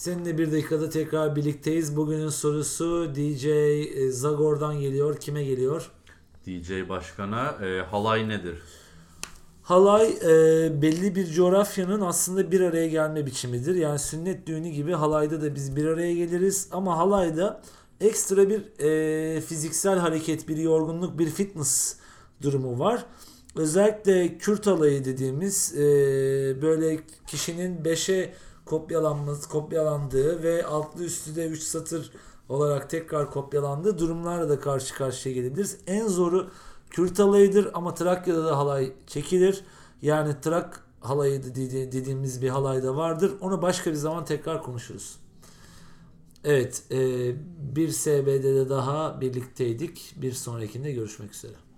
Seninle bir dakikada tekrar birlikteyiz. Bugünün sorusu DJ e, Zagor'dan geliyor. Kime geliyor? DJ Başkan'a e, halay nedir? Halay e, belli bir coğrafyanın aslında bir araya gelme biçimidir. Yani sünnet düğünü gibi halayda da biz bir araya geliriz. Ama halayda ekstra bir e, fiziksel hareket, bir yorgunluk, bir fitness durumu var. Özellikle Kürt halayı dediğimiz e, böyle kişinin beşe kopyalanması, kopyalandığı ve altlı üstü de 3 satır olarak tekrar kopyalandığı durumlarla da karşı karşıya gelebiliriz. En zoru Kürt halayıdır ama Trakya'da da halay çekilir. Yani Trak halayı dedi- dediğimiz bir halay da vardır. Onu başka bir zaman tekrar konuşuruz. Evet, e, bir SBD'de daha birlikteydik. Bir sonrakinde görüşmek üzere.